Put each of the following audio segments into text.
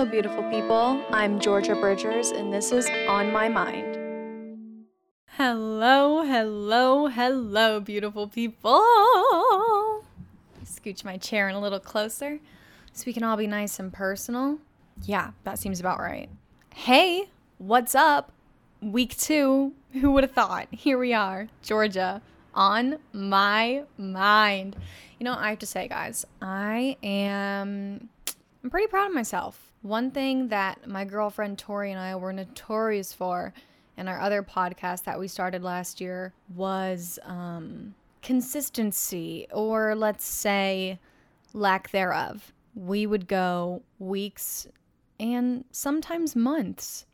Hello, beautiful people. I'm Georgia Bridgers, and this is On My Mind. Hello, hello, hello, beautiful people. Scooch my chair in a little closer so we can all be nice and personal. Yeah, that seems about right. Hey, what's up? Week two. Who would have thought? Here we are, Georgia, on my mind. You know, I have to say, guys, I am I'm pretty proud of myself. One thing that my girlfriend Tori and I were notorious for in our other podcast that we started last year was um, consistency, or let's say lack thereof. We would go weeks and sometimes months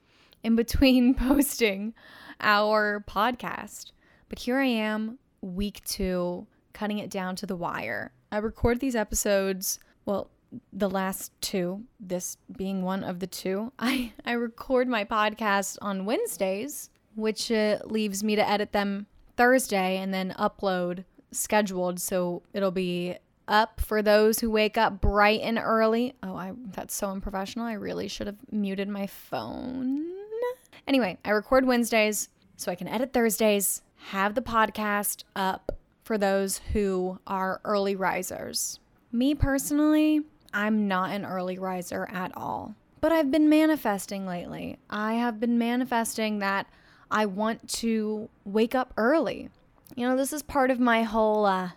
in between posting our podcast. But here I am, week two, cutting it down to the wire. I record these episodes, well, the last two, this being one of the two, I, I record my podcast on Wednesdays, which uh, leaves me to edit them Thursday and then upload scheduled. So it'll be up for those who wake up bright and early. Oh, I that's so unprofessional. I really should have muted my phone. Anyway, I record Wednesdays so I can edit Thursdays, have the podcast up for those who are early risers. Me personally, I'm not an early riser at all. But I've been manifesting lately. I have been manifesting that I want to wake up early. You know, this is part of my whole uh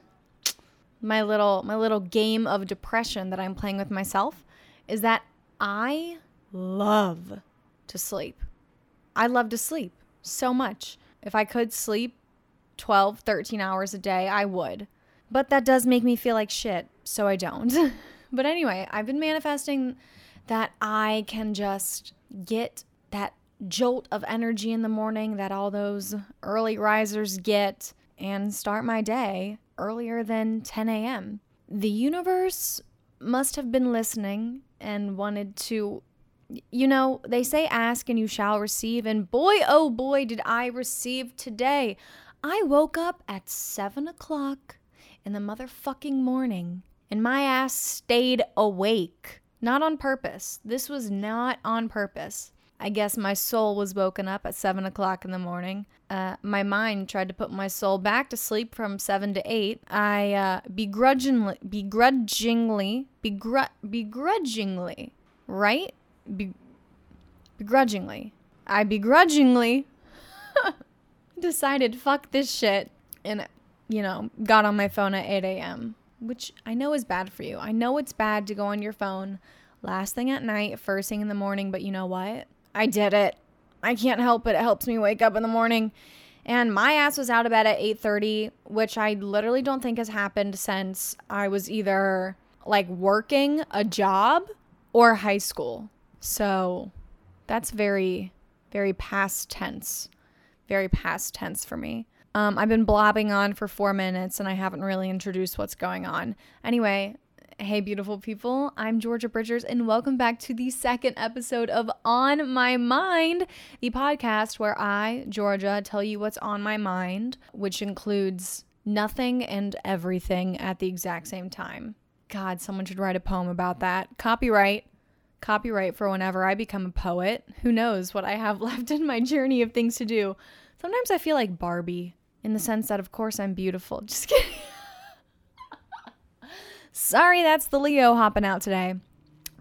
my little my little game of depression that I'm playing with myself is that I love to sleep. I love to sleep so much. If I could sleep 12, 13 hours a day, I would. But that does make me feel like shit, so I don't. But anyway, I've been manifesting that I can just get that jolt of energy in the morning that all those early risers get and start my day earlier than 10 a.m. The universe must have been listening and wanted to. You know, they say ask and you shall receive, and boy, oh boy, did I receive today. I woke up at 7 o'clock in the motherfucking morning and my ass stayed awake. Not on purpose. This was not on purpose. I guess my soul was woken up at 7 o'clock in the morning. Uh, my mind tried to put my soul back to sleep from 7 to 8. I uh, begrudgingly, begrudgingly, begru- begrudgingly, right? Be- begrudgingly. I begrudgingly decided, fuck this shit, and, you know, got on my phone at 8 a.m which I know is bad for you. I know it's bad to go on your phone last thing at night, first thing in the morning, but you know what? I did it. I can't help it. It helps me wake up in the morning. And my ass was out of bed at 8:30, which I literally don't think has happened since I was either like working a job or high school. So that's very very past tense. Very past tense for me. Um, I've been blabbing on for four minutes and I haven't really introduced what's going on. Anyway, hey, beautiful people, I'm Georgia Bridgers and welcome back to the second episode of On My Mind, the podcast where I, Georgia, tell you what's on my mind, which includes nothing and everything at the exact same time. God, someone should write a poem about that. Copyright. Copyright for whenever I become a poet. Who knows what I have left in my journey of things to do. Sometimes I feel like Barbie in the sense that, of course, I'm beautiful. Just kidding. Sorry, that's the Leo hopping out today.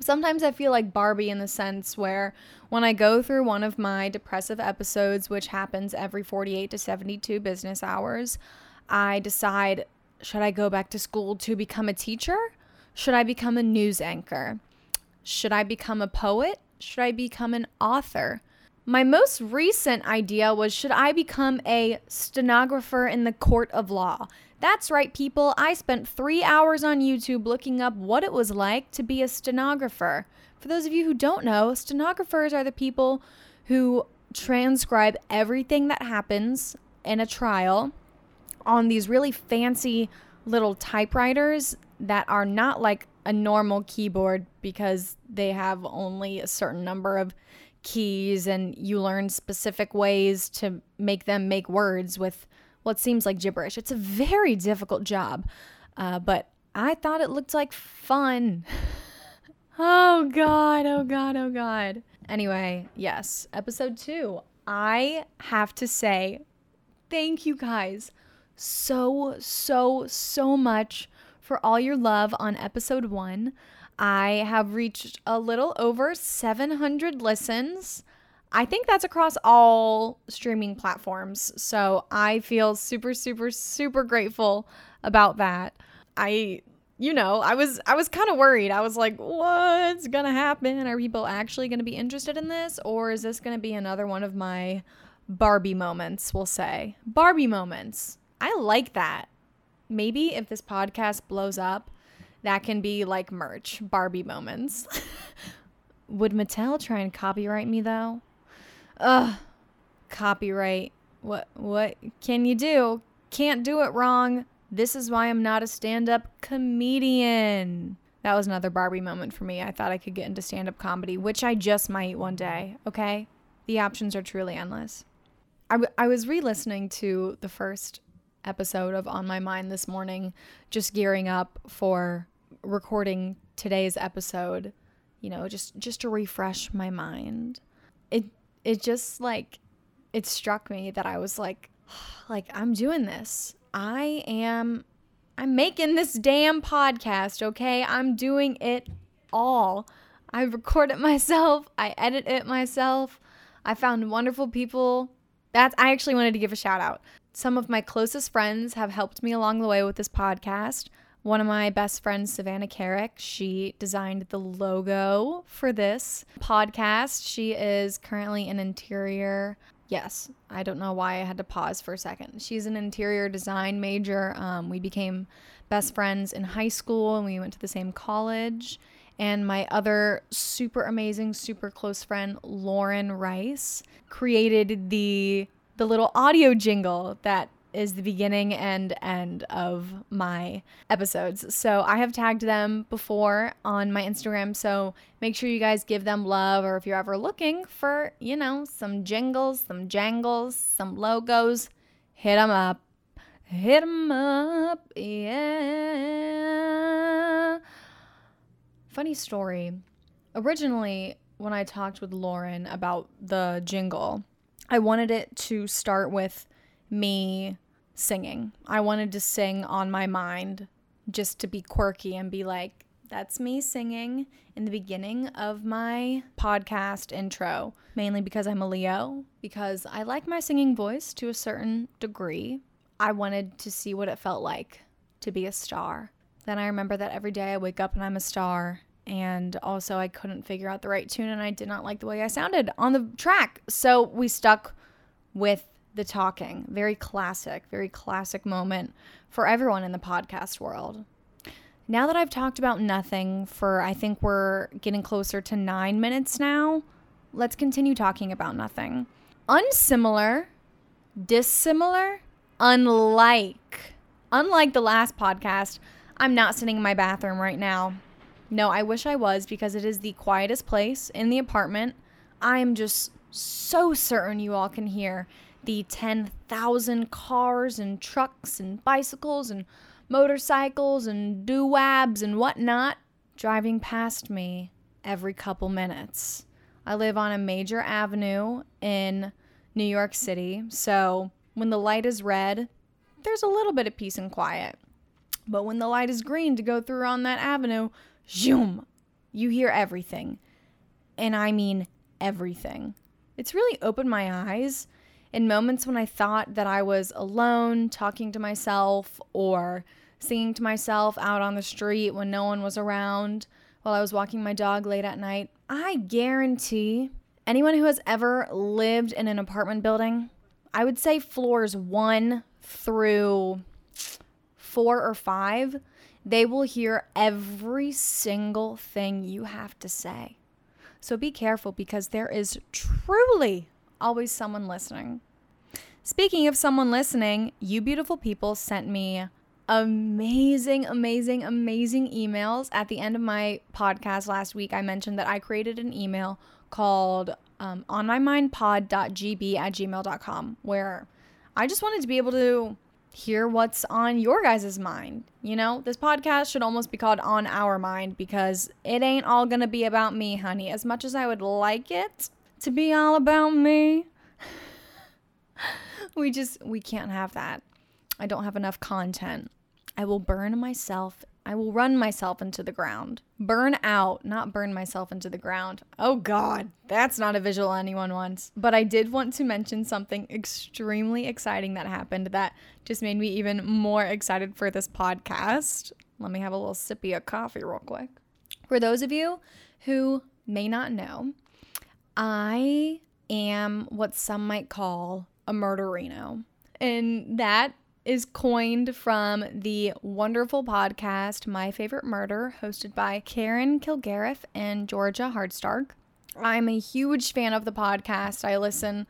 Sometimes I feel like Barbie in the sense where when I go through one of my depressive episodes, which happens every 48 to 72 business hours, I decide should I go back to school to become a teacher? Should I become a news anchor? Should I become a poet? Should I become an author? My most recent idea was should I become a stenographer in the court of law? That's right, people. I spent three hours on YouTube looking up what it was like to be a stenographer. For those of you who don't know, stenographers are the people who transcribe everything that happens in a trial on these really fancy little typewriters that are not like a normal keyboard because they have only a certain number of keys and you learn specific ways to make them make words with what seems like gibberish. It's a very difficult job, uh, but I thought it looked like fun. Oh God, oh God, oh God. Anyway, yes, episode two. I have to say, thank you guys so, so, so much for all your love on episode one. I have reached a little over 700 listens. I think that's across all streaming platforms. So I feel super, super, super grateful about that. I you know, I was I was kind of worried. I was like, what's going to happen? Are people actually going to be interested in this or is this going to be another one of my Barbie moments, we'll say. Barbie moments. I like that. Maybe if this podcast blows up, that can be like merch, Barbie moments. Would Mattel try and copyright me though? Ugh, copyright. What what can you do? Can't do it wrong. This is why I'm not a stand-up comedian. That was another Barbie moment for me. I thought I could get into stand-up comedy, which I just might one day, okay? The options are truly endless. I, w- I was re-listening to the first episode of On My Mind this morning, just gearing up for recording today's episode, you know, just just to refresh my mind. It it just like it struck me that I was like like I'm doing this. I am I'm making this damn podcast, okay? I'm doing it all. I record it myself, I edit it myself. I found wonderful people. That's I actually wanted to give a shout out. Some of my closest friends have helped me along the way with this podcast. One of my best friends, Savannah Carrick, she designed the logo for this podcast. She is currently an interior. Yes, I don't know why I had to pause for a second. She's an interior design major. Um, we became best friends in high school and we went to the same college. And my other super amazing, super close friend, Lauren Rice, created the the little audio jingle that is the beginning and end of my episodes. So I have tagged them before on my Instagram. So make sure you guys give them love, or if you're ever looking for, you know, some jingles, some jangles, some logos, hit them up. Hit them up. Yeah. Funny story. Originally, when I talked with Lauren about the jingle, I wanted it to start with me singing. I wanted to sing on my mind just to be quirky and be like, that's me singing in the beginning of my podcast intro, mainly because I'm a Leo, because I like my singing voice to a certain degree. I wanted to see what it felt like to be a star. Then I remember that every day I wake up and I'm a star. And also, I couldn't figure out the right tune and I did not like the way I sounded on the track. So we stuck with the talking. Very classic, very classic moment for everyone in the podcast world. Now that I've talked about nothing for, I think we're getting closer to nine minutes now, let's continue talking about nothing. Unsimilar, dissimilar, unlike, unlike the last podcast, I'm not sitting in my bathroom right now. No, I wish I was because it is the quietest place in the apartment. I am just so certain you all can hear the 10,000 cars and trucks and bicycles and motorcycles and doo-wabs and whatnot driving past me every couple minutes. I live on a major avenue in New York City, so when the light is red, there's a little bit of peace and quiet. But when the light is green to go through on that avenue, zoom, you hear everything. And I mean everything. It's really opened my eyes in moments when I thought that I was alone, talking to myself, or singing to myself out on the street when no one was around while I was walking my dog late at night, I guarantee anyone who has ever lived in an apartment building, I would say floors one through four or five, they will hear every single thing you have to say. So be careful because there is truly always someone listening. Speaking of someone listening, you beautiful people sent me amazing, amazing, amazing emails. At the end of my podcast last week, I mentioned that I created an email called um, onmymindpod.gb at gmail.com where I just wanted to be able to hear what's on your guys' mind. You know, this podcast should almost be called On Our Mind because it ain't all gonna be about me, honey. As much as I would like it to be all about me, we just, we can't have that. I don't have enough content. I will burn myself I will run myself into the ground. Burn out, not burn myself into the ground. Oh God, that's not a visual anyone wants. But I did want to mention something extremely exciting that happened that just made me even more excited for this podcast. Let me have a little sippy of coffee real quick. For those of you who may not know, I am what some might call a murderino. And that is coined from the wonderful podcast My Favorite Murder, hosted by Karen Kilgariff and Georgia Hardstark. I'm a huge fan of the podcast. I listen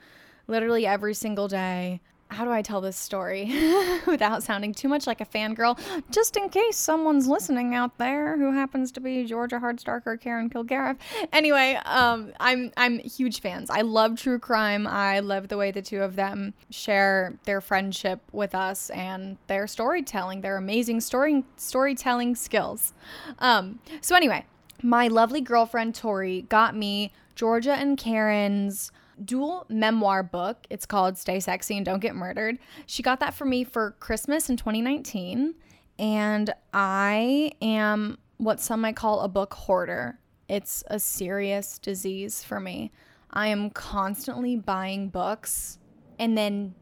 literally every single day how do I tell this story without sounding too much like a fangirl? Just in case someone's listening out there who happens to be Georgia Hardstark or Karen Kilgariff. Anyway, um, I'm I'm huge fans. I love true crime. I love the way the two of them share their friendship with us and their storytelling, their amazing story storytelling skills. Um, so anyway, my lovely girlfriend Tori got me Georgia and Karen's dual memoir book. It's called Stay Sexy and Don't Get Murdered. She got that for me for Christmas in 2019. And I am what some might call a book hoarder. It's a serious disease for me. I am constantly buying books and then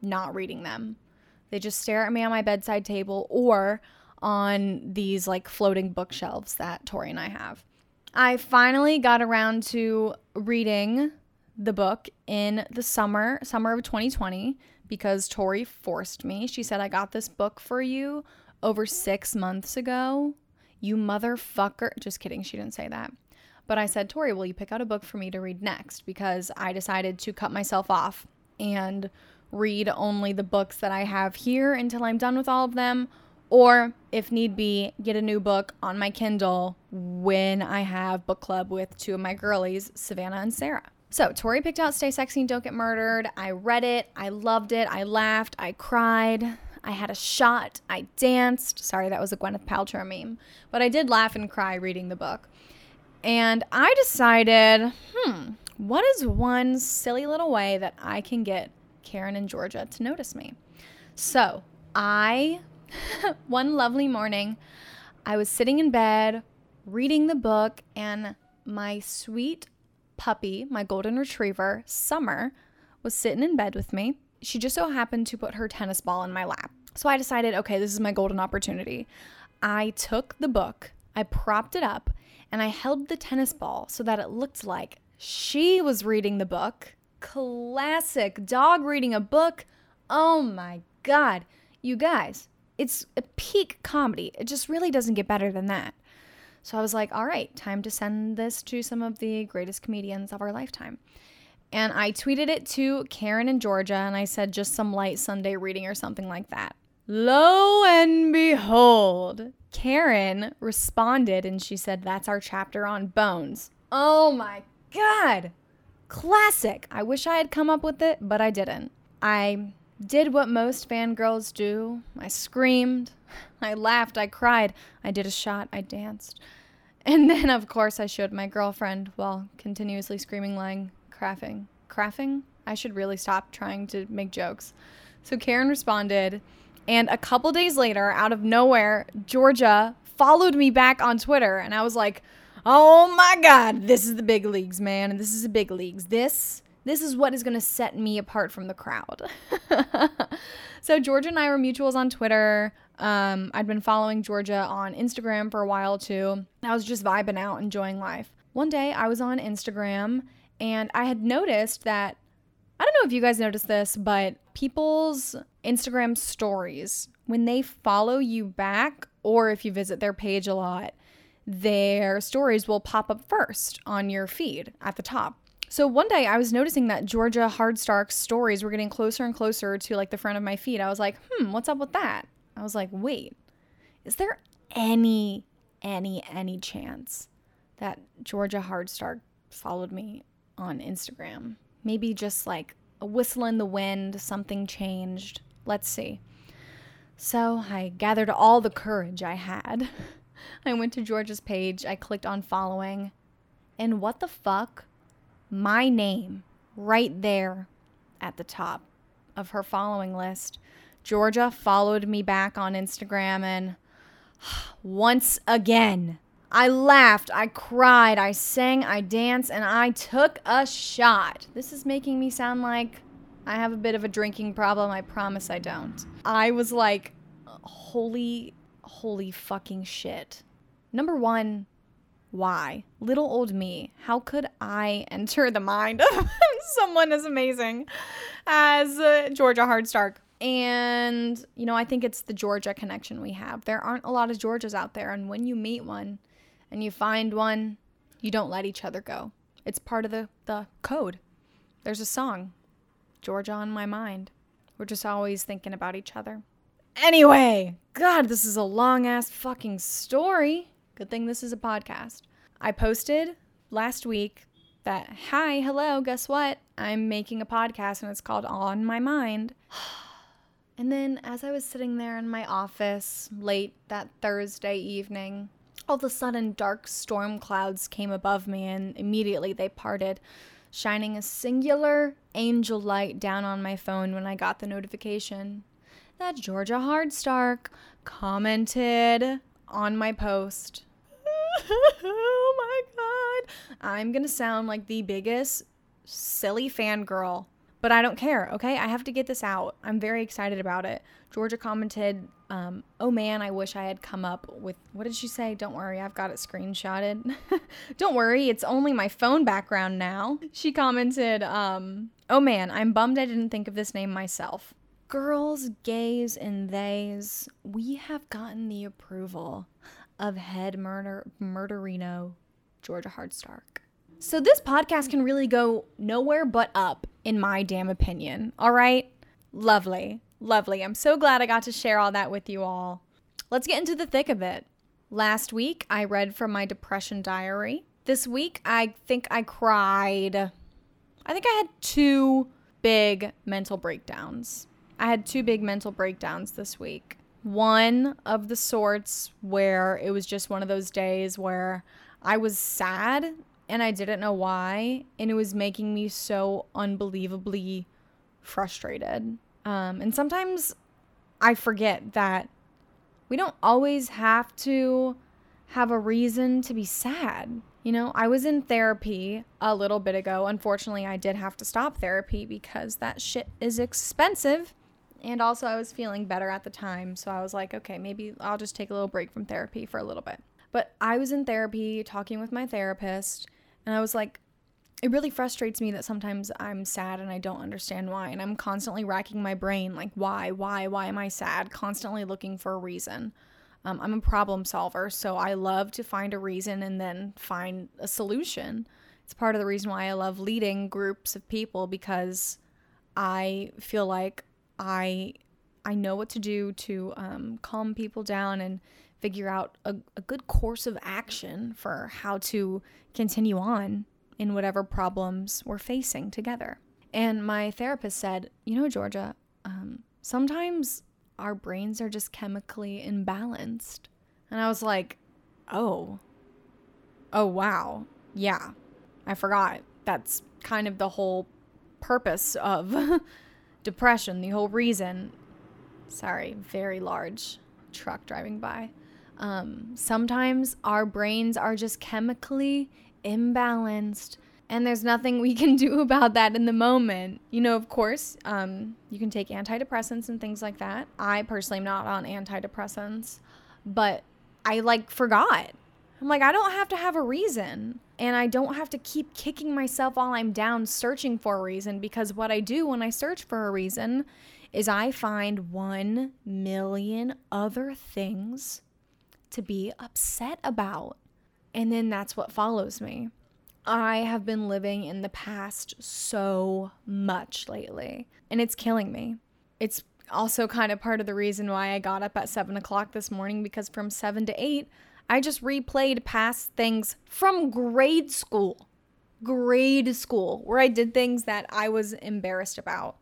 not reading them. They just stare at me on my bedside table or on these like floating bookshelves that Tori and I have. I finally got around to reading the book in the summer, summer of 2020, because Tori forced me. She said, I got this book for you over six months ago. You motherfucker. Just kidding. She didn't say that. But I said, Tori, will you pick out a book for me to read next? Because I decided to cut myself off and read only the books that I have here until I'm done with all of them. Or, if need be, get a new book on my Kindle when I have book club with two of my girlies, Savannah and Sarah. So, Tori picked out Stay Sexy and Don't Get Murdered. I read it. I loved it. I laughed. I cried. I had a shot. I danced. Sorry, that was a Gwyneth Paltrow meme. But I did laugh and cry reading the book. And I decided, hmm, what is one silly little way that I can get Karen and Georgia to notice me? So, I, one lovely morning, I was sitting in bed reading the book, and my sweet puppy, my golden retriever, Summer, was sitting in bed with me. She just so happened to put her tennis ball in my lap. So I decided, okay, this is my golden opportunity. I took the book, I propped it up, and I held the tennis ball so that it looked like she was reading the book. Classic dog reading a book. Oh my God. You guys, it's a peak comedy. It just really doesn't get better than that. So I was like, all right, time to send this to some of the greatest comedians of our lifetime. And I tweeted it to Karen and Georgia, and I said just some light Sunday reading or something like that. Lo and behold, Karen responded and she said, That's our chapter on bones. Oh my God. Classic. I wish I had come up with it, but I didn't. I did what most fangirls do. I screamed, I laughed, I cried, I did a shot, I danced. And then, of course, I showed my girlfriend while continuously screaming, lying, crafting. Crafting? I should really stop trying to make jokes. So Karen responded, and a couple days later, out of nowhere, Georgia followed me back on Twitter, and I was like, "Oh my God, this is the big leagues, man! And this is the big leagues. This, this is what is going to set me apart from the crowd." so Georgia and I were mutuals on Twitter. Um, I'd been following Georgia on Instagram for a while too. I was just vibing out, enjoying life. One day I was on Instagram and I had noticed that I don't know if you guys noticed this, but people's Instagram stories, when they follow you back or if you visit their page a lot, their stories will pop up first on your feed at the top. So one day I was noticing that Georgia Hardstark's stories were getting closer and closer to like the front of my feed. I was like, hmm, what's up with that? I was like, wait, is there any, any, any chance that Georgia Hardstark followed me on Instagram? Maybe just like a whistle in the wind, something changed. Let's see. So I gathered all the courage I had. I went to Georgia's page, I clicked on following, and what the fuck? My name right there at the top of her following list. Georgia followed me back on Instagram, and once again, I laughed, I cried, I sang, I danced, and I took a shot. This is making me sound like I have a bit of a drinking problem. I promise I don't. I was like, holy, holy fucking shit. Number one, why? Little old me, how could I enter the mind of someone as amazing as uh, Georgia Hardstark? And, you know, I think it's the Georgia connection we have. There aren't a lot of Georgias out there. And when you meet one and you find one, you don't let each other go. It's part of the, the code. There's a song, Georgia on my mind. We're just always thinking about each other. Anyway, God, this is a long ass fucking story. Good thing this is a podcast. I posted last week that, hi, hello, guess what? I'm making a podcast and it's called On My Mind. And then as I was sitting there in my office late that Thursday evening, all of a sudden dark storm clouds came above me and immediately they parted, shining a singular angel light down on my phone when I got the notification that Georgia Hardstark commented on my post. oh my god. I'm to sound like the biggest silly fangirl but I don't care, okay? I have to get this out. I'm very excited about it. Georgia commented, um, oh man, I wish I had come up with, what did she say? Don't worry, I've got it screenshotted. don't worry, it's only my phone background now. She commented, um, oh man, I'm bummed I didn't think of this name myself. Girls, gays, and theys, we have gotten the approval of head murder murderino Georgia Hardstark. So this podcast can really go nowhere but up, in my damn opinion. All right? Lovely. Lovely. I'm so glad I got to share all that with you all. Let's get into the thick of it. Last week, I read from my depression diary. This week, I think I cried. I think I had two big mental breakdowns. I had two big mental breakdowns this week. One of the sorts where it was just one of those days where I was sad and I didn't know why. And it was making me so unbelievably frustrated. Um, and sometimes I forget that we don't always have to have a reason to be sad. You know, I was in therapy a little bit ago. Unfortunately, I did have to stop therapy because that shit is expensive. And also, I was feeling better at the time. So I was like, okay, maybe I'll just take a little break from therapy for a little bit. But I was in therapy talking with my therapist and I was like, it really frustrates me that sometimes I'm sad and I don't understand why. And I'm constantly racking my brain, like, why, why, why am I sad? Constantly looking for a reason. Um, I'm a problem solver, so I love to find a reason and then find a solution. It's part of the reason why I love leading groups of people because I feel like I I know what to do to um, calm people down and figure out a, a good course of action for how to continue on in whatever problems we're facing together. And my therapist said, You know, Georgia, um, sometimes our brains are just chemically imbalanced. And I was like, Oh, oh, wow. Yeah, I forgot. That's kind of the whole purpose of depression, the whole reason. Sorry, very large truck driving by. Um, sometimes our brains are just chemically imbalanced and there's nothing we can do about that in the moment. You know, of course, um, you can take antidepressants and things like that. I personally am not on antidepressants, but I like forgot. I'm like, I don't have to have a reason. And I don't have to keep kicking myself while I'm down searching for a reason because what I do when I search for a reason is I find one million other things to be upset about. And then that's what follows me. I have been living in the past so much lately, and it's killing me. It's also kind of part of the reason why I got up at seven o'clock this morning because from seven to eight, I just replayed past things from grade school. Grade school, where I did things that I was embarrassed about.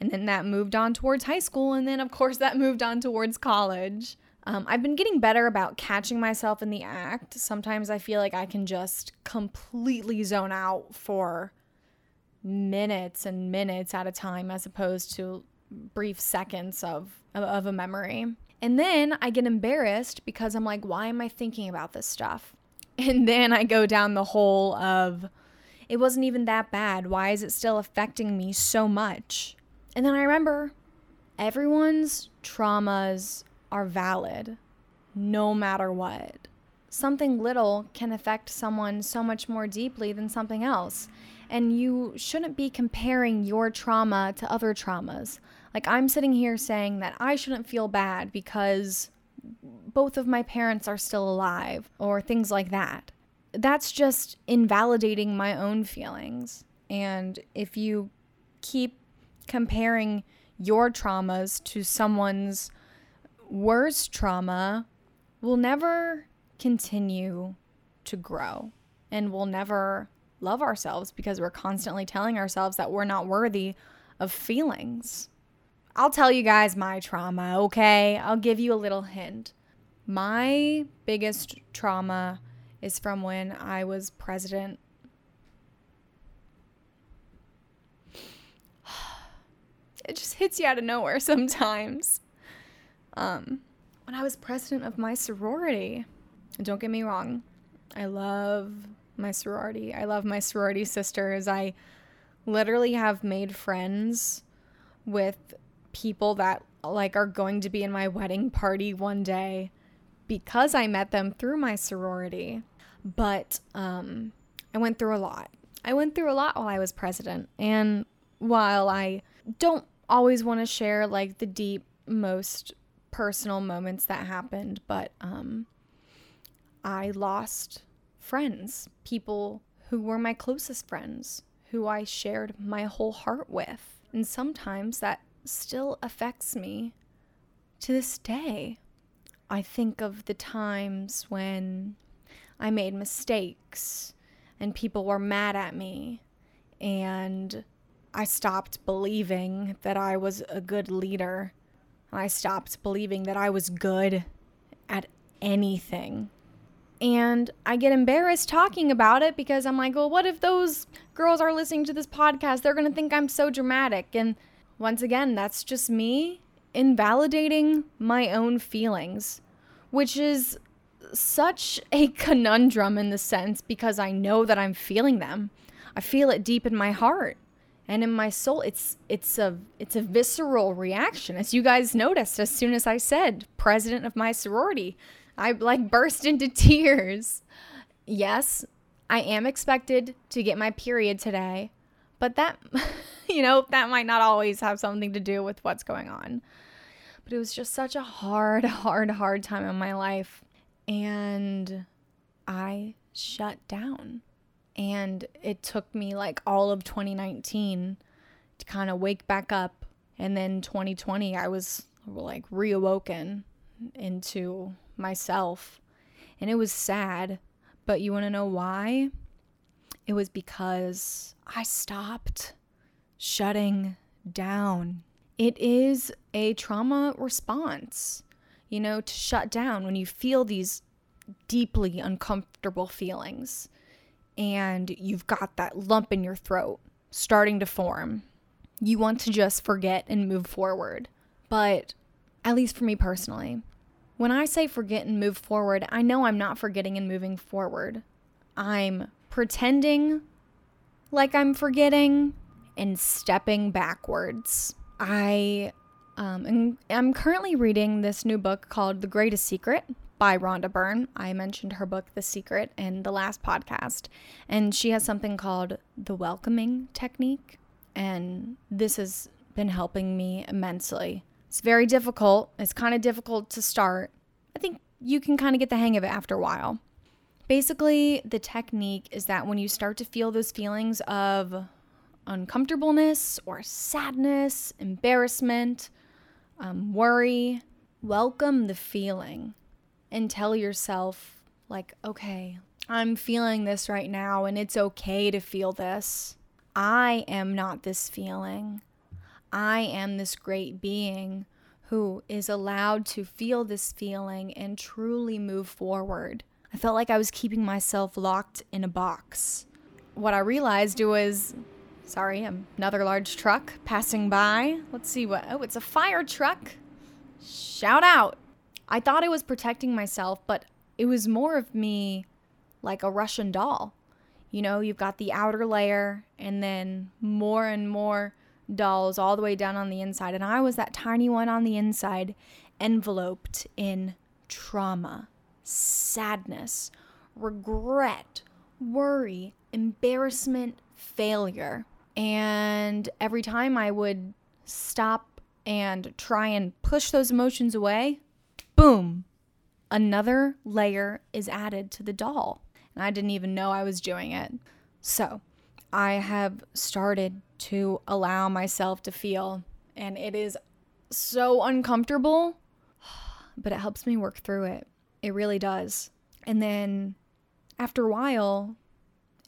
And then that moved on towards high school. And then, of course, that moved on towards college. Um, I've been getting better about catching myself in the act. Sometimes I feel like I can just completely zone out for minutes and minutes at a time as opposed to brief seconds of, of a memory. And then I get embarrassed because I'm like, why am I thinking about this stuff? And then I go down the hole of, it wasn't even that bad. Why is it still affecting me so much? And then I remember everyone's traumas are valid no matter what. Something little can affect someone so much more deeply than something else. And you shouldn't be comparing your trauma to other traumas. Like, I'm sitting here saying that I shouldn't feel bad because both of my parents are still alive, or things like that. That's just invalidating my own feelings. And if you keep comparing your traumas to someone's worst trauma, we'll never continue to grow and we'll never love ourselves because we're constantly telling ourselves that we're not worthy of feelings. I'll tell you guys my trauma, okay? I'll give you a little hint. My biggest trauma is from when I was president. It just hits you out of nowhere sometimes. Um, when I was president of my sorority, don't get me wrong, I love my sorority. I love my sorority sisters. I literally have made friends with people that like are going to be in my wedding party one day because I met them through my sorority. But um, I went through a lot. I went through a lot while I was president. And while I don't always want to share like the deep, most personal moments that happened, but um, I lost friends, people who were my closest friends, who I shared my whole heart with. And sometimes that still affects me to this day. I think of the times when I made mistakes and people were mad at me and I stopped believing that I was a good leader. I stopped believing that I was good at anything. And I get embarrassed talking about it because I'm like, well, what if those girls are listening to this podcast? They're going to think I'm so dramatic. And once again, that's just me invalidating my own feelings, which is such a conundrum in the sense because I know that I'm feeling them. I feel it deep in my heart and in my soul. It's it's a it's a visceral reaction. As you guys noticed as soon as I said president of my sorority, I like burst into tears. Yes, I am expected to get my period today, but that you know, that might not always have something to do with what's going on. But it was just such a hard, hard, hard time in my life. And I shut down. And it took me like all of 2019 to kind of wake back up. And then 2020, I was like reawoken into myself. And it was sad. But you want to know why? It was because I stopped shutting down. It is a trauma response, you know, to shut down when you feel these deeply uncomfortable feelings and you've got that lump in your throat starting to form. You want to just forget and move forward. But at least for me personally, when I say forget and move forward, I know I'm not forgetting and moving forward. I'm pretending like I'm forgetting and stepping backwards. I um, am, currently reading this new book called The Greatest Secret by Rhonda Byrne. I mentioned her book, The Secret, in the last podcast. And she has something called the welcoming technique. And this has been helping me immensely. It's very difficult. It's kind of difficult to start. I think you can kind of get the hang of it after a while. Basically, the technique is that when you start to feel those feelings of uncomfortableness or sadness, embarrassment, um, worry, welcome the feeling and tell yourself, like, okay, I'm feeling this right now and it's okay to feel this. I am not this feeling. I am this great being who is allowed to feel this feeling and truly move forward. I felt like I was keeping myself locked in a box. What I realized was sorry, another large truck passing by. Let's see what. Oh, it's a fire truck. Shout out. I thought I was protecting myself, but it was more of me like a Russian doll. You know, you've got the outer layer and then more and more dolls all the way down on the inside. And I was that tiny one on the inside, enveloped in trauma, sadness, regret, worry, embarrassment, failure. And every time I would stop and try and push those emotions away, boom, another layer is added to the doll. And I didn't even know I was doing it. So I have started to allow myself to feel, and it is so uncomfortable, but it helps me work through it. It really does. And then after a while,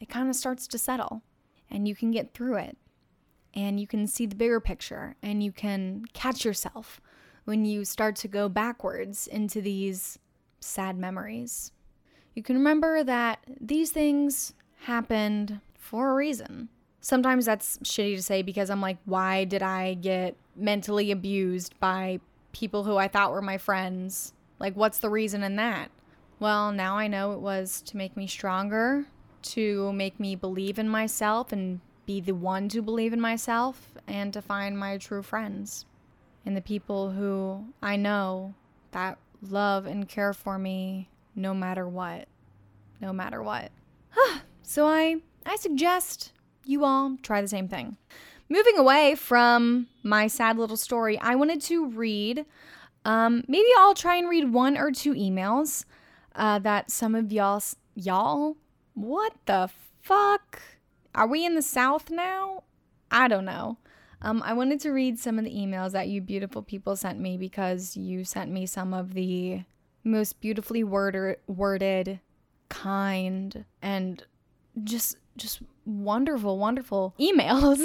it kind of starts to settle, and you can get through it, and you can see the bigger picture, and you can catch yourself when you start to go backwards into these sad memories. You can remember that these things happened for a reason. Sometimes that's shitty to say because I'm like, why did I get mentally abused by people who I thought were my friends? Like, what's the reason in that? Well, now I know it was to make me stronger, to make me believe in myself and be the one to believe in myself, and to find my true friends and the people who I know that love and care for me no matter what. No matter what. so I I suggest you all try the same thing. Moving away from my sad little story, I wanted to read. Um, maybe I'll try and read one or two emails uh, that some of y'all, y'all, what the fuck? Are we in the South now? I don't know. Um, I wanted to read some of the emails that you beautiful people sent me because you sent me some of the most beautifully worded, kind, and just just wonderful, wonderful emails.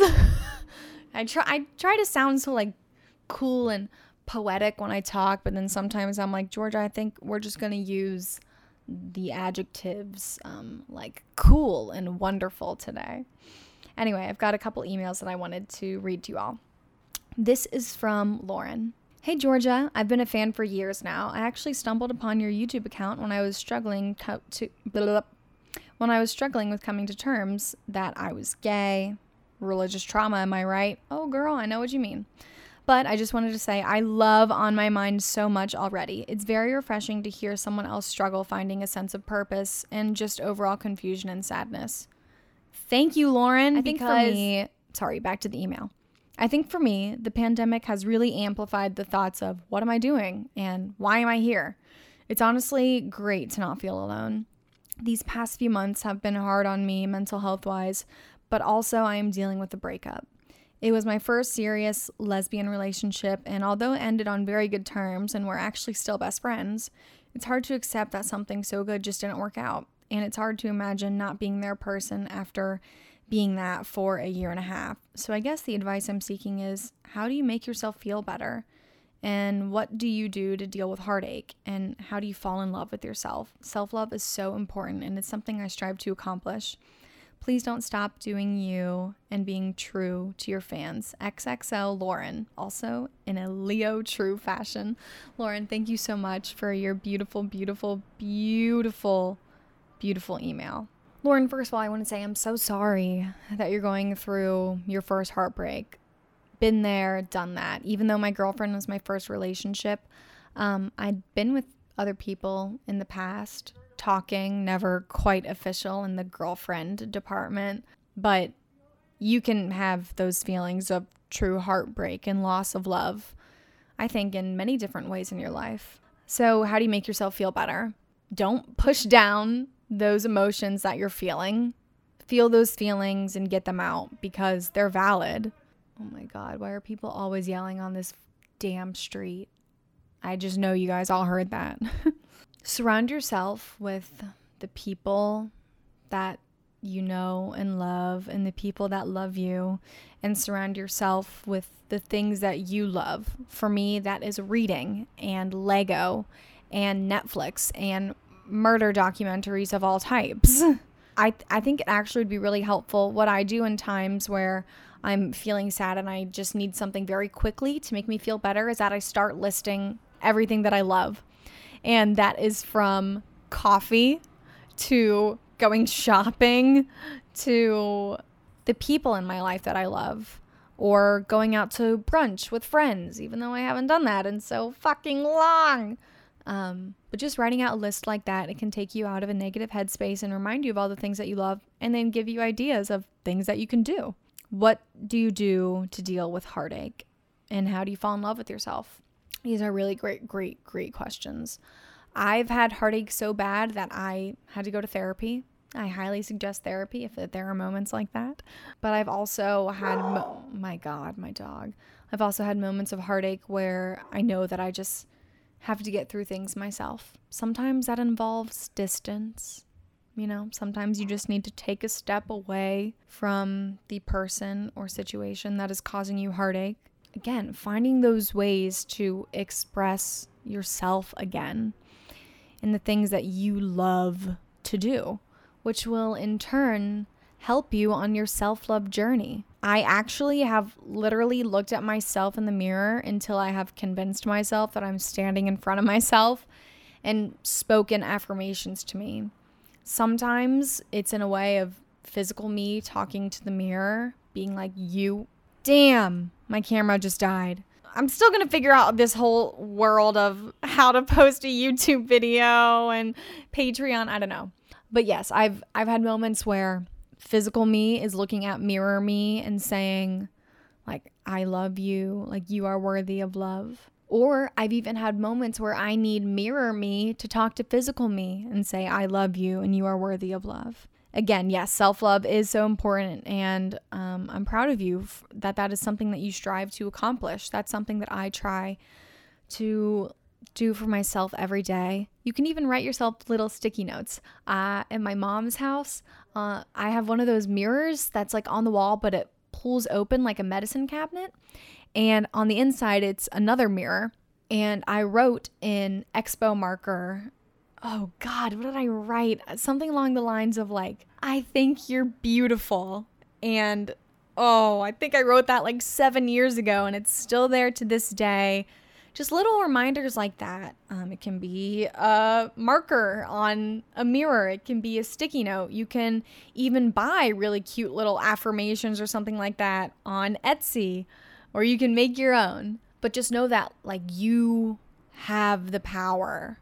I try I try to sound so like cool and poetic when I talk, but then sometimes I'm like, Georgia, I think we're just gonna use the adjectives um, like cool and wonderful today. Anyway, I've got a couple emails that I wanted to read to you all. This is from Lauren. Hey Georgia, I've been a fan for years now. I actually stumbled upon your YouTube account when I was struggling to, to blah, blah, when I was struggling with coming to terms that I was gay, religious trauma, am I right? Oh, girl, I know what you mean. But I just wanted to say I love On My Mind so much already. It's very refreshing to hear someone else struggle finding a sense of purpose and just overall confusion and sadness. Thank you, Lauren. I think for me, sorry, back to the email. I think for me, the pandemic has really amplified the thoughts of what am I doing and why am I here? It's honestly great to not feel alone. These past few months have been hard on me mental health wise, but also I am dealing with a breakup. It was my first serious lesbian relationship, and although it ended on very good terms and we're actually still best friends, it's hard to accept that something so good just didn't work out. And it's hard to imagine not being their person after being that for a year and a half. So I guess the advice I'm seeking is how do you make yourself feel better? And what do you do to deal with heartache? And how do you fall in love with yourself? Self love is so important and it's something I strive to accomplish. Please don't stop doing you and being true to your fans. XXL Lauren, also in a Leo true fashion. Lauren, thank you so much for your beautiful, beautiful, beautiful, beautiful email. Lauren, first of all, I want to say I'm so sorry that you're going through your first heartbreak been there, done that. Even though my girlfriend was my first relationship, um, I'd been with other people in the past, talking, never quite official in the girlfriend department. But you can have those feelings of true heartbreak and loss of love, I think, in many different ways in your life. So, how do you make yourself feel better? Don't push down those emotions that you're feeling. Feel those feelings and get them out because they're valid. Oh my God, why are people always yelling on this damn street? I just know you guys all heard that. Surround yourself with the people that you know and love and the people that love you and surround yourself with the things that you love. For me, that is reading and Lego and Netflix and murder documentaries of all types. I, I think it actually would be really helpful. What I do in times where I'm feeling sad and I just need something very quickly to make me feel better is that I start listing everything that I love. And that is from coffee to going shopping to the people in my life that I love or going out to brunch with friends, even though I haven't done that in so fucking long. Um, but just writing out a list like that, it can take you out of a negative headspace and remind you of all the things that you love and then give you ideas of things that you can do. What do you do to deal with heartache? And how do you fall in love with yourself? These are really great, great, great questions. I've had heartache so bad that I had to go to therapy. I highly suggest therapy if there are moments like that. But I've also had, mo- my God, my dog. I've also had moments of heartache where I know that I just have to get through things myself. Sometimes that involves distance. You know, sometimes you just need to take a step away from the person or situation that is causing you heartache. Again, finding those ways to express yourself again in the things that you love to do, which will in turn help you on your self love journey. I actually have literally looked at myself in the mirror until I have convinced myself that I'm standing in front of myself and spoken affirmations to me. Sometimes it's in a way of physical me talking to the mirror, being like, You, damn, my camera just died. I'm still going to figure out this whole world of how to post a YouTube video and Patreon. I don't know. But yes, I've I've had moments where physical me is looking at mirror me and saying, like, I love you, like, you are worthy of love. Or I've even had moments where I need mirror me to talk to physical me and say, I love you and you are worthy of love. Again, yes, self love is so important, and um, I'm proud of you that that is something that you strive to accomplish. That's something that I try to do for myself every day. You can even write yourself little sticky notes. Uh, in my mom's house, uh, I have one of those mirrors that's like on the wall, but it pulls open like a medicine cabinet. And on the inside, it's another mirror. And I wrote in Expo marker, oh God, what did I write? Something along the lines of like, I think you're beautiful. And oh, I think I wrote that like seven years ago, and it's still there to this day just little reminders like that. Um, it can be a marker on a mirror, it can be a sticky note. You can even buy really cute little affirmations or something like that on Etsy, or you can make your own. But just know that, like, you have the power,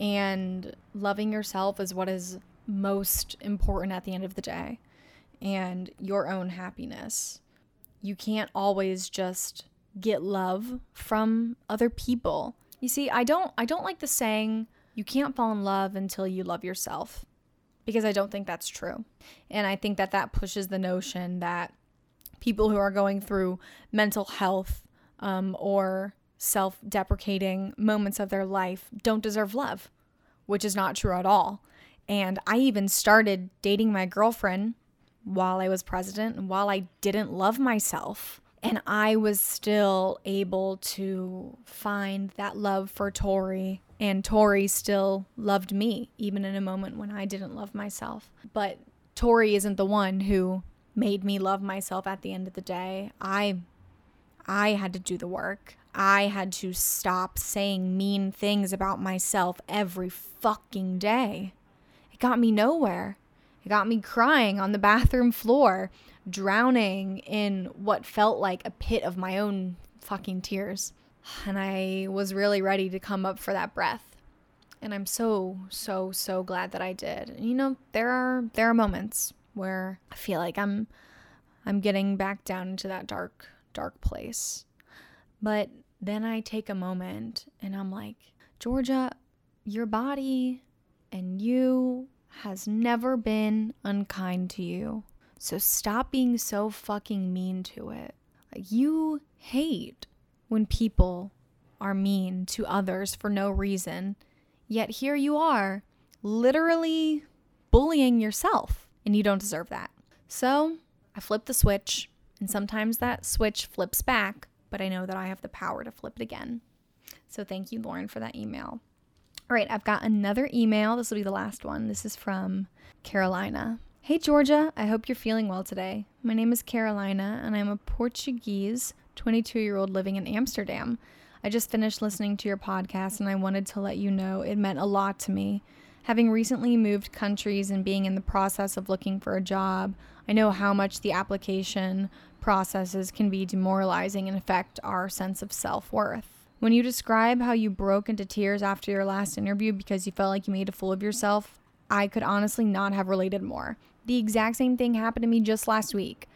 and loving yourself is what is most important at the end of the day, and your own happiness. You can't always just get love from other people. You see, I don't I don't like the saying you can't fall in love until you love yourself because I don't think that's true. And I think that that pushes the notion that people who are going through mental health um, or self deprecating moments of their life don't deserve love, which is not true at all. And I even started dating my girlfriend while I was president and while I didn't love myself. And I was still able to find that love for Tori. And Tori still loved me, even in a moment when I didn't love myself. But Tori isn't the one who made me love myself at the end of the day. I I had to do the work. I had to stop saying mean things about myself every fucking day. It got me nowhere. It got me crying on the bathroom floor drowning in what felt like a pit of my own fucking tears. And I was really ready to come up for that breath. And I'm so so so glad that I did. You know, there are there are moments where I feel like I'm I'm getting back down into that dark dark place. But then I take a moment and I'm like, Georgia, your body and you has never been unkind to you. So stop being so fucking mean to it. Like, you hate when people are mean to others for no reason. Yet here you are, literally bullying yourself. and you don't deserve that. So I flip the switch, and sometimes that switch flips back, but I know that I have the power to flip it again. So thank you, Lauren, for that email. All right, I've got another email. This will be the last one. This is from Carolina. Hey, Georgia. I hope you're feeling well today. My name is Carolina, and I'm a Portuguese 22 year old living in Amsterdam. I just finished listening to your podcast, and I wanted to let you know it meant a lot to me. Having recently moved countries and being in the process of looking for a job, I know how much the application processes can be demoralizing and affect our sense of self worth. When you describe how you broke into tears after your last interview because you felt like you made a fool of yourself, I could honestly not have related more. The exact same thing happened to me just last week.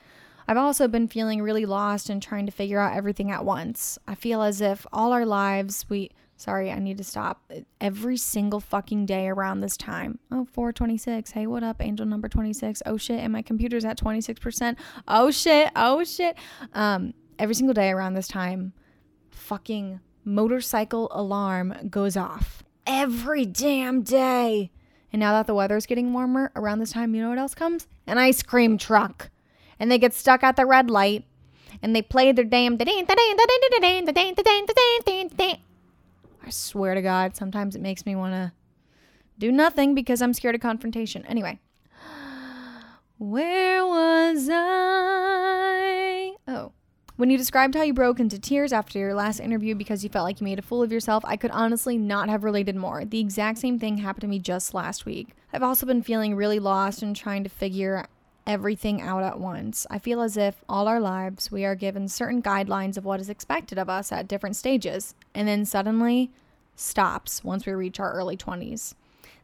I've also been feeling really lost and trying to figure out everything at once. I feel as if all our lives we sorry, I need to stop. Every single fucking day around this time. Oh, 426. Hey, what up, angel number 26? Oh shit, and my computer's at 26%. Oh shit. Oh shit. Um every single day around this time, fucking motorcycle alarm goes off. Every damn day. And now that the weather's getting warmer, around this time, you know what else comes? An ice cream truck. And they get stuck at the red light and they play their damn I swear to God, sometimes it makes me want to do nothing because I'm scared of confrontation. Anyway, where was I? Oh. When you described how you broke into tears after your last interview because you felt like you made a fool of yourself, I could honestly not have related more. The exact same thing happened to me just last week. I've also been feeling really lost and trying to figure everything out at once. I feel as if all our lives we are given certain guidelines of what is expected of us at different stages, and then suddenly stops once we reach our early 20s.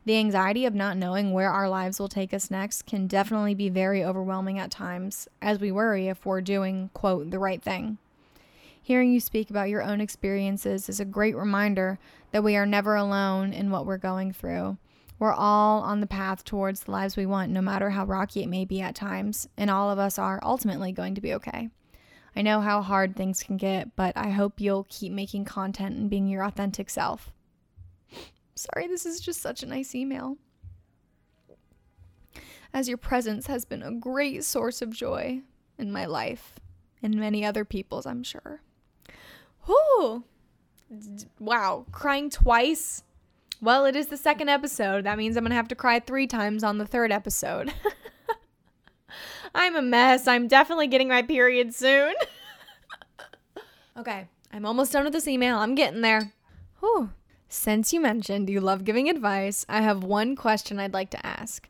The anxiety of not knowing where our lives will take us next can definitely be very overwhelming at times, as we worry if we're doing, quote, the right thing. Hearing you speak about your own experiences is a great reminder that we are never alone in what we're going through. We're all on the path towards the lives we want, no matter how rocky it may be at times, and all of us are ultimately going to be okay. I know how hard things can get, but I hope you'll keep making content and being your authentic self. Sorry, this is just such a nice email. As your presence has been a great source of joy in my life and many other people's, I'm sure. Whoo! Wow, crying twice? Well, it is the second episode. That means I'm going to have to cry three times on the third episode. I'm a mess. I'm definitely getting my period soon. okay, I'm almost done with this email. I'm getting there. Whew. Since you mentioned you love giving advice, I have one question I'd like to ask.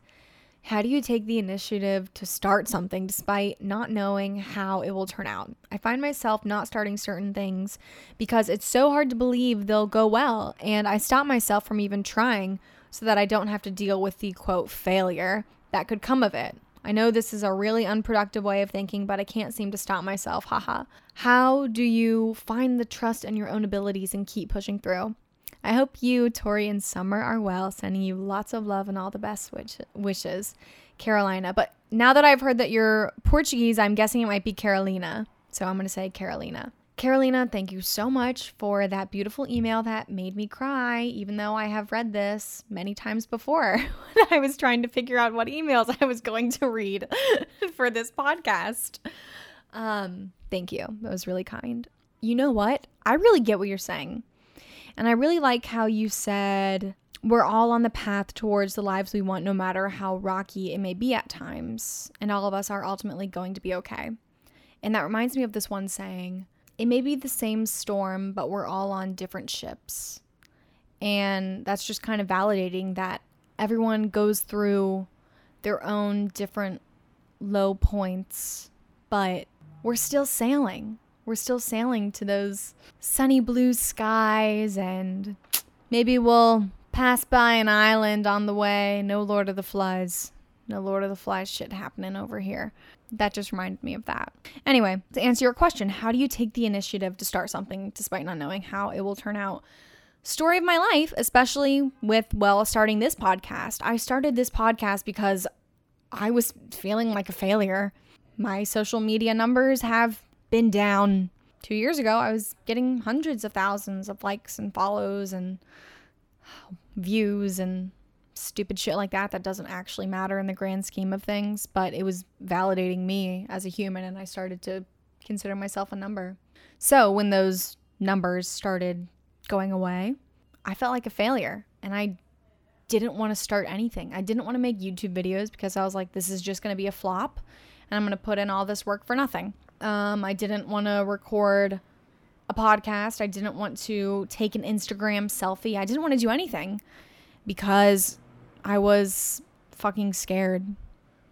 How do you take the initiative to start something despite not knowing how it will turn out? I find myself not starting certain things because it's so hard to believe they'll go well, and I stop myself from even trying so that I don't have to deal with the quote failure that could come of it. I know this is a really unproductive way of thinking, but I can't seem to stop myself. Haha. How do you find the trust in your own abilities and keep pushing through? I hope you, Tori, and Summer are well. Sending you lots of love and all the best wish- wishes, Carolina. But now that I've heard that you're Portuguese, I'm guessing it might be Carolina. So I'm going to say Carolina. Carolina, thank you so much for that beautiful email that made me cry, even though I have read this many times before when I was trying to figure out what emails I was going to read for this podcast. Um, thank you. That was really kind. You know what? I really get what you're saying. And I really like how you said we're all on the path towards the lives we want, no matter how rocky it may be at times. And all of us are ultimately going to be okay. And that reminds me of this one saying it may be the same storm, but we're all on different ships. And that's just kind of validating that everyone goes through their own different low points, but we're still sailing we're still sailing to those sunny blue skies and maybe we'll pass by an island on the way. No Lord of the Flies. No Lord of the Flies shit happening over here. That just reminded me of that. Anyway, to answer your question, how do you take the initiative to start something despite not knowing how it will turn out? Story of my life, especially with, well, starting this podcast. I started this podcast because I was feeling like a failure. My social media numbers have been down. Two years ago, I was getting hundreds of thousands of likes and follows and views and stupid shit like that that doesn't actually matter in the grand scheme of things, but it was validating me as a human and I started to consider myself a number. So when those numbers started going away, I felt like a failure and I didn't want to start anything. I didn't want to make YouTube videos because I was like, this is just going to be a flop and I'm going to put in all this work for nothing. Um, I didn't want to record a podcast. I didn't want to take an Instagram selfie. I didn't want to do anything because I was fucking scared.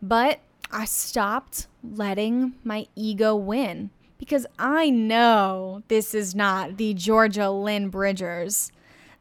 But I stopped letting my ego win because I know this is not the Georgia Lynn Bridgers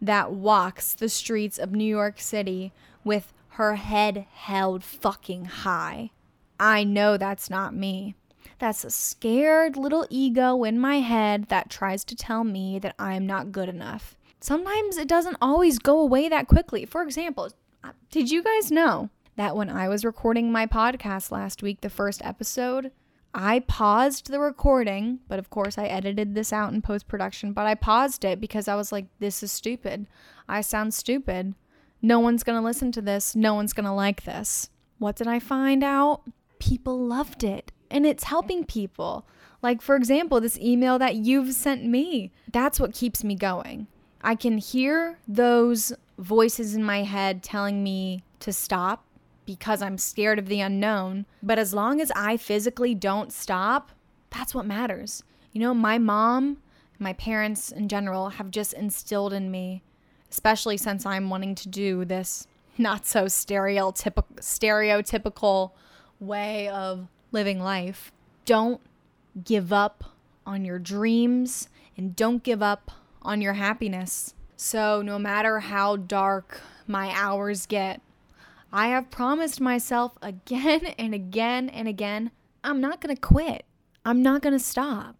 that walks the streets of New York City with her head held fucking high. I know that's not me. That's a scared little ego in my head that tries to tell me that I'm not good enough. Sometimes it doesn't always go away that quickly. For example, uh, did you guys know that when I was recording my podcast last week, the first episode, I paused the recording, but of course I edited this out in post production, but I paused it because I was like, this is stupid. I sound stupid. No one's going to listen to this. No one's going to like this. What did I find out? People loved it and it's helping people. Like, for example, this email that you've sent me. That's what keeps me going. I can hear those voices in my head telling me to stop because I'm scared of the unknown. But as long as I physically don't stop, that's what matters. You know, my mom, my parents in general have just instilled in me, especially since I'm wanting to do this not so stereotypical stereotypical way of living life. Don't give up on your dreams and don't give up on your happiness. So, no matter how dark my hours get, I have promised myself again and again and again I'm not to quit. I'm not to stop.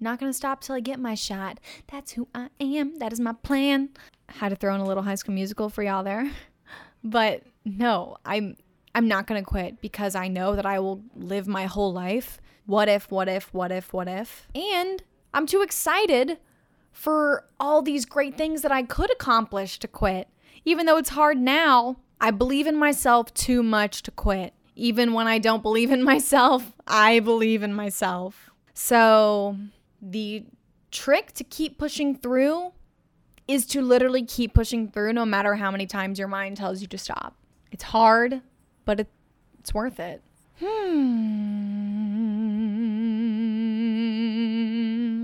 Not to stop till I get my shot. That's who I am. That is my plan. Had to throw in a little high school musical for y'all there. But no, I'm I'm not going to quit because I know that I will live my whole life. What if, what if, what if, what if? And I'm too excited for all these great things that I could accomplish to quit. Even though it's hard now, I believe in myself too much to quit. Even when I don't believe in myself, I believe in myself. So, the trick to keep pushing through is to literally keep pushing through no matter how many times your mind tells you to stop. It's hard, but it, it's worth it. Hmm.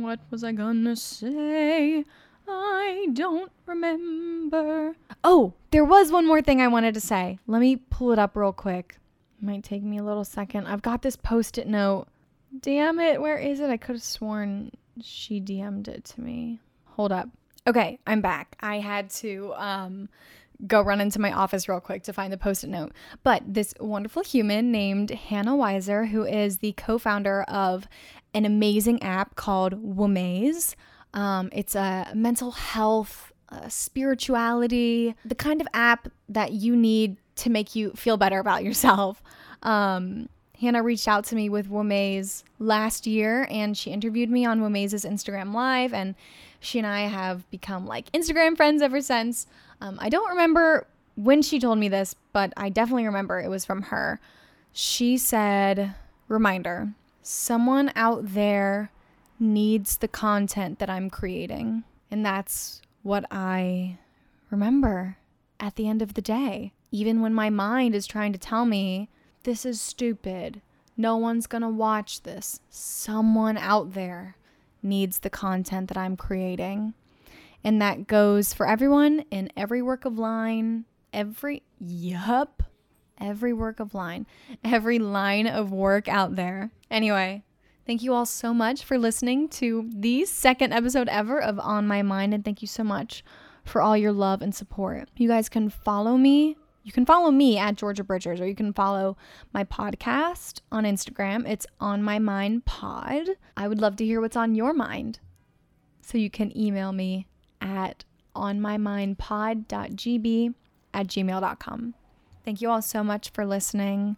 What was I gonna say? I don't remember. Oh, there was one more thing I wanted to say. Let me pull it up real quick. Might take me a little second. I've got this post it note. Damn it, where is it? I could have sworn she DM'd it to me. Hold up. Okay, I'm back. I had to um go run into my office real quick to find the post it note. But this wonderful human named Hannah Weiser, who is the co founder of an amazing app called Womaze. Um, it's a mental health, uh, spirituality, the kind of app that you need to make you feel better about yourself. Um, Hannah reached out to me with Womaze last year and she interviewed me on Womaze's Instagram Live, and she and I have become like Instagram friends ever since. Um, I don't remember when she told me this, but I definitely remember it was from her. She said, Reminder, someone out there needs the content that I'm creating. And that's what I remember at the end of the day. Even when my mind is trying to tell me, this is stupid, no one's gonna watch this, someone out there needs the content that I'm creating. And that goes for everyone in every work of line, every, yup, every work of line, every line of work out there. Anyway, thank you all so much for listening to the second episode ever of On My Mind. And thank you so much for all your love and support. You guys can follow me. You can follow me at Georgia Bridgers, or you can follow my podcast on Instagram. It's On My Mind Pod. I would love to hear what's on your mind. So you can email me at onmymindpod.gb at gmail.com. Thank you all so much for listening.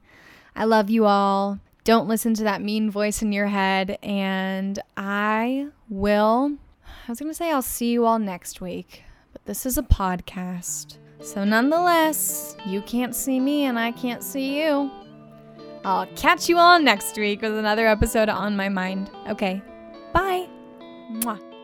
I love you all. Don't listen to that mean voice in your head. And I will, I was going to say I'll see you all next week, but this is a podcast. So, nonetheless, you can't see me and I can't see you. I'll catch you all next week with another episode on my mind. Okay, bye. Mwah.